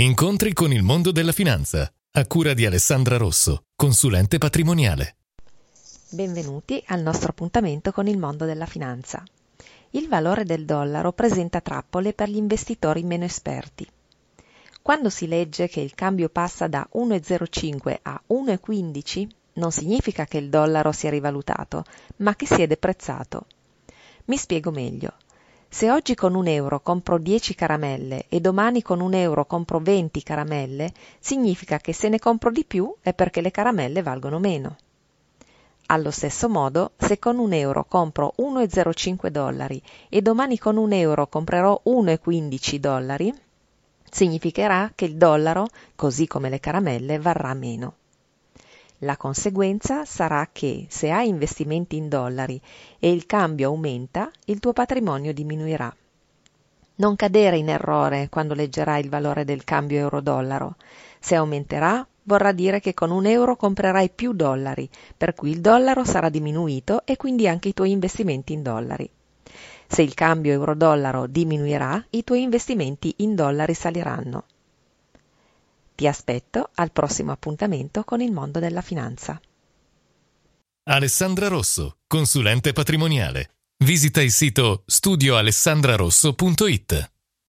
Incontri con il mondo della finanza, a cura di Alessandra Rosso, consulente patrimoniale. Benvenuti al nostro appuntamento con il mondo della finanza. Il valore del dollaro presenta trappole per gli investitori meno esperti. Quando si legge che il cambio passa da 1,05 a 1,15, non significa che il dollaro sia rivalutato, ma che si è deprezzato. Mi spiego meglio. Se oggi con un euro compro 10 caramelle e domani con un euro compro 20 caramelle, significa che se ne compro di più è perché le caramelle valgono meno. Allo stesso modo, se con un euro compro 1,05 dollari e domani con un euro comprerò 1,15 dollari, significherà che il dollaro, così come le caramelle, varrà meno. La conseguenza sarà che se hai investimenti in dollari e il cambio aumenta, il tuo patrimonio diminuirà. Non cadere in errore quando leggerai il valore del cambio euro-dollaro. Se aumenterà, vorrà dire che con un euro comprerai più dollari, per cui il dollaro sarà diminuito e quindi anche i tuoi investimenti in dollari. Se il cambio euro-dollaro diminuirà, i tuoi investimenti in dollari saliranno. Ti aspetto al prossimo appuntamento con il mondo della finanza. Alessandra Rosso, consulente patrimoniale. Visita il sito studioalessandrarosso.it.